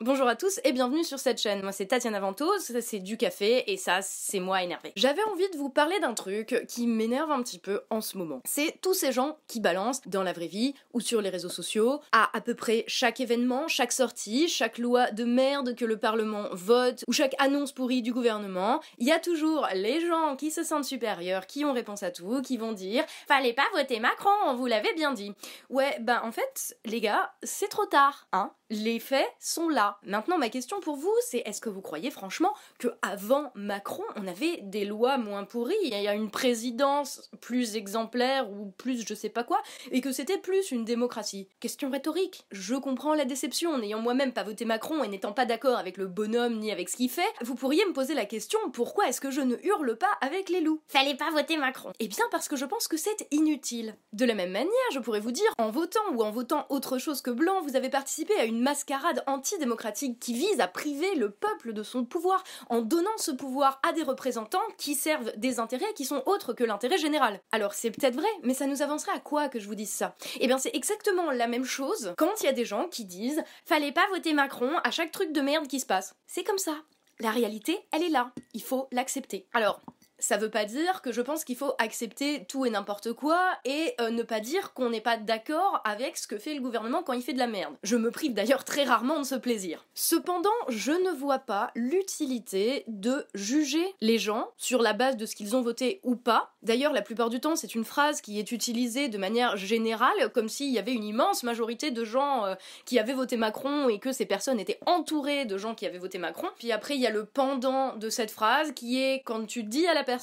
Bonjour à tous et bienvenue sur cette chaîne. Moi c'est Tatiana Ventos, c'est du café et ça c'est moi énervé. J'avais envie de vous parler d'un truc qui m'énerve un petit peu en ce moment. C'est tous ces gens qui balancent dans la vraie vie ou sur les réseaux sociaux à à peu près chaque événement, chaque sortie, chaque loi de merde que le Parlement vote ou chaque annonce pourrie du gouvernement. Il y a toujours les gens qui se sentent supérieurs, qui ont réponse à tout, qui vont dire Fallait pas voter Macron, on vous l'avait bien dit. Ouais, ben en fait, les gars, c'est trop tard, hein les faits sont là. Maintenant, ma question pour vous, c'est est-ce que vous croyez franchement que avant Macron, on avait des lois moins pourries, il y a une présidence plus exemplaire ou plus je sais pas quoi, et que c'était plus une démocratie? Question rhétorique. Je comprends la déception, n'ayant moi-même pas voté Macron et n'étant pas d'accord avec le bonhomme ni avec ce qu'il fait, vous pourriez me poser la question pourquoi est-ce que je ne hurle pas avec les loups? Fallait pas voter Macron. Eh bien parce que je pense que c'est inutile. De la même manière, je pourrais vous dire, en votant ou en votant autre chose que blanc, vous avez participé à une mascarade antidémocratique qui vise à priver le peuple de son pouvoir en donnant ce pouvoir à des représentants qui servent des intérêts qui sont autres que l'intérêt général. Alors c'est peut-être vrai, mais ça nous avancerait à quoi que je vous dise ça? Eh bien c'est exactement la même chose quand il y a des gens qui disent fallait pas voter Macron à chaque truc de merde qui se passe. C'est comme ça. La réalité, elle est là. Il faut l'accepter. Alors, ça veut pas dire que je pense qu'il faut accepter tout et n'importe quoi et euh, ne pas dire qu'on n'est pas d'accord avec ce que fait le gouvernement quand il fait de la merde. Je me prive d'ailleurs très rarement de ce plaisir. Cependant, je ne vois pas l'utilité de juger les gens sur la base de ce qu'ils ont voté ou pas. D'ailleurs, la plupart du temps, c'est une phrase qui est utilisée de manière générale, comme s'il y avait une immense majorité de gens euh, qui avaient voté Macron et que ces personnes étaient entourées de gens qui avaient voté Macron. Puis après, il y a le pendant de cette phrase qui est quand tu dis à la personne,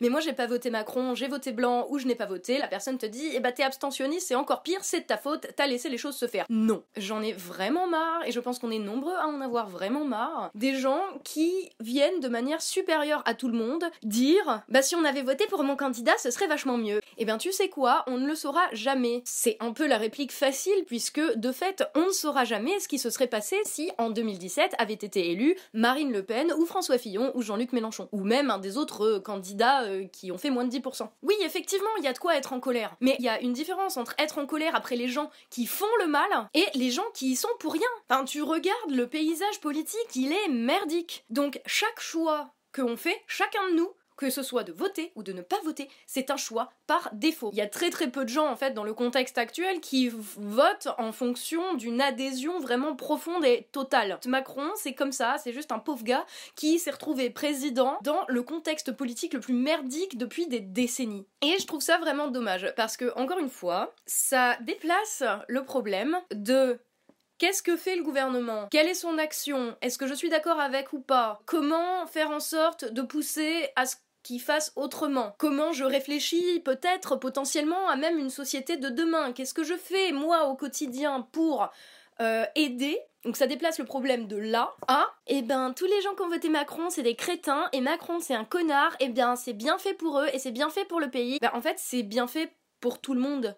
mais moi j'ai pas voté Macron, j'ai voté blanc ou je n'ai pas voté, la personne te dit, eh bah t'es abstentionniste, c'est encore pire, c'est de ta faute, t'as laissé les choses se faire. Non, j'en ai vraiment marre, et je pense qu'on est nombreux à en avoir vraiment marre, des gens qui viennent de manière supérieure à tout le monde dire, bah si on avait voté pour mon candidat, ce serait vachement mieux. Eh bien tu sais quoi, on ne le saura jamais. C'est un peu la réplique facile, puisque de fait, on ne saura jamais ce qui se serait passé si en 2017 avait été élu Marine Le Pen ou François Fillon ou Jean-Luc Mélenchon, ou même un des autres candidats euh, qui ont fait moins de 10%. Oui, effectivement, il y a de quoi être en colère. Mais il y a une différence entre être en colère après les gens qui font le mal et les gens qui y sont pour rien. Enfin, tu regardes le paysage politique, il est merdique. Donc chaque choix que on fait, chacun de nous, que ce soit de voter ou de ne pas voter, c'est un choix par défaut. Il y a très très peu de gens en fait dans le contexte actuel qui votent en fonction d'une adhésion vraiment profonde et totale. Macron, c'est comme ça, c'est juste un pauvre gars qui s'est retrouvé président dans le contexte politique le plus merdique depuis des décennies. Et je trouve ça vraiment dommage parce que encore une fois, ça déplace le problème de Qu'est-ce que fait le gouvernement? Quelle est son action? Est-ce que je suis d'accord avec ou pas? Comment faire en sorte de pousser à ce qui fasse autrement Comment je réfléchis peut-être potentiellement à même une société de demain? Qu'est-ce que je fais moi au quotidien pour euh, aider? Donc ça déplace le problème de là à, eh ben tous les gens qui ont voté Macron c'est des crétins et Macron c'est un connard, eh bien c'est bien fait pour eux et c'est bien fait pour le pays. Ben, en fait c'est bien fait pour tout le monde.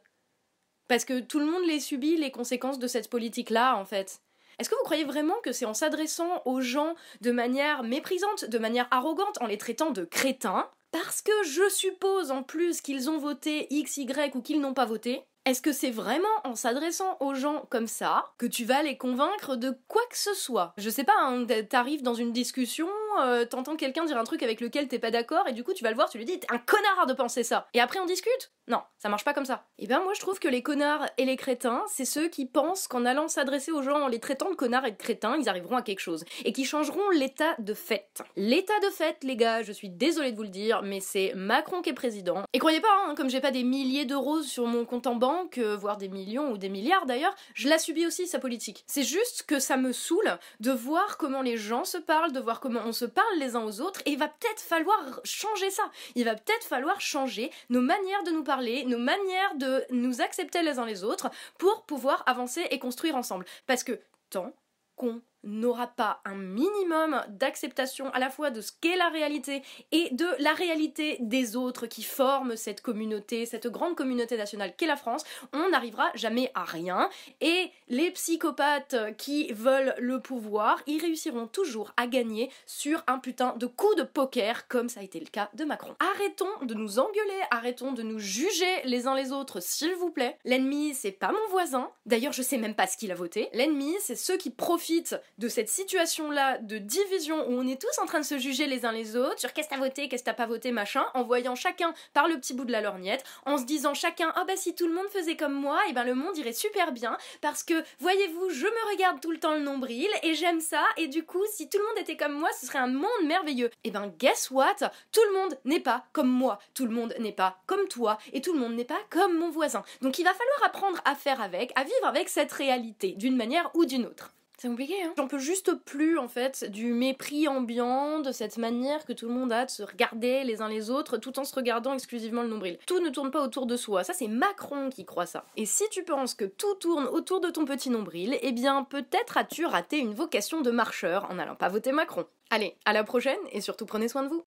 Parce que tout le monde les subit les conséquences de cette politique-là en fait. Est-ce que vous croyez vraiment que c'est en s'adressant aux gens de manière méprisante, de manière arrogante, en les traitant de crétins, parce que je suppose en plus qu'ils ont voté X, Y ou qu'ils n'ont pas voté, est-ce que c'est vraiment en s'adressant aux gens comme ça que tu vas les convaincre de quoi que ce soit? Je sais pas, hein, t'arrives dans une discussion, euh, t'entends quelqu'un dire un truc avec lequel t'es pas d'accord et du coup tu vas le voir, tu lui dis t'es un connard de penser ça. Et après on discute? Non, ça marche pas comme ça. Et eh ben moi je trouve que les connards et les crétins, c'est ceux qui pensent qu'en allant s'adresser aux gens en les traitant de connards et de crétins, ils arriveront à quelque chose et qui changeront l'état de fait. L'état de fait, les gars, je suis désolée de vous le dire, mais c'est Macron qui est président. Et croyez pas, hein, comme j'ai pas des milliers d'euros sur mon compte en banque que voire des millions ou des milliards d'ailleurs, je la subis aussi sa politique. C'est juste que ça me saoule de voir comment les gens se parlent, de voir comment on se parle les uns aux autres, et il va peut-être falloir changer ça. Il va peut-être falloir changer nos manières de nous parler, nos manières de nous accepter les uns les autres pour pouvoir avancer et construire ensemble. Parce que tant qu'on n'aura pas un minimum d'acceptation à la fois de ce qu'est la réalité et de la réalité des autres qui forment cette communauté, cette grande communauté nationale qu'est la France, on n'arrivera jamais à rien et les psychopathes qui veulent le pouvoir, ils réussiront toujours à gagner sur un putain de coup de poker comme ça a été le cas de Macron. Arrêtons de nous engueuler, arrêtons de nous juger les uns les autres s'il vous plaît. L'ennemi c'est pas mon voisin, d'ailleurs je sais même pas ce qu'il a voté. L'ennemi c'est ceux qui profitent de cette situation-là de division où on est tous en train de se juger les uns les autres sur qu'est-ce que t'as voté, qu'est-ce que t'as pas voté, machin, en voyant chacun par le petit bout de la lorgnette, en se disant chacun ah bah si tout le monde faisait comme moi, et ben le monde irait super bien parce que voyez-vous, je me regarde tout le temps le nombril et j'aime ça et du coup si tout le monde était comme moi, ce serait un monde merveilleux. Et ben guess what? Tout le monde n'est pas comme moi, tout le monde n'est pas comme toi et tout le monde n'est pas comme mon voisin. Donc il va falloir apprendre à faire avec, à vivre avec cette réalité d'une manière ou d'une autre. C'est compliqué, hein J'en peux juste plus, en fait, du mépris ambiant, de cette manière que tout le monde a de se regarder les uns les autres tout en se regardant exclusivement le nombril. Tout ne tourne pas autour de soi. Ça, c'est Macron qui croit ça. Et si tu penses que tout tourne autour de ton petit nombril, eh bien, peut-être as-tu raté une vocation de marcheur en n'allant pas voter Macron. Allez, à la prochaine, et surtout prenez soin de vous.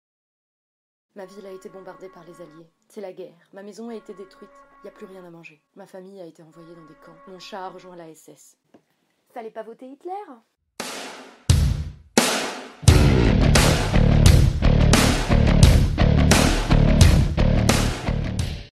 Ma ville a été bombardée par les Alliés. C'est la guerre. Ma maison a été détruite. Il n'y a plus rien à manger. Ma famille a été envoyée dans des camps. Mon chat a rejoint la SS. Fallait pas voter Hitler?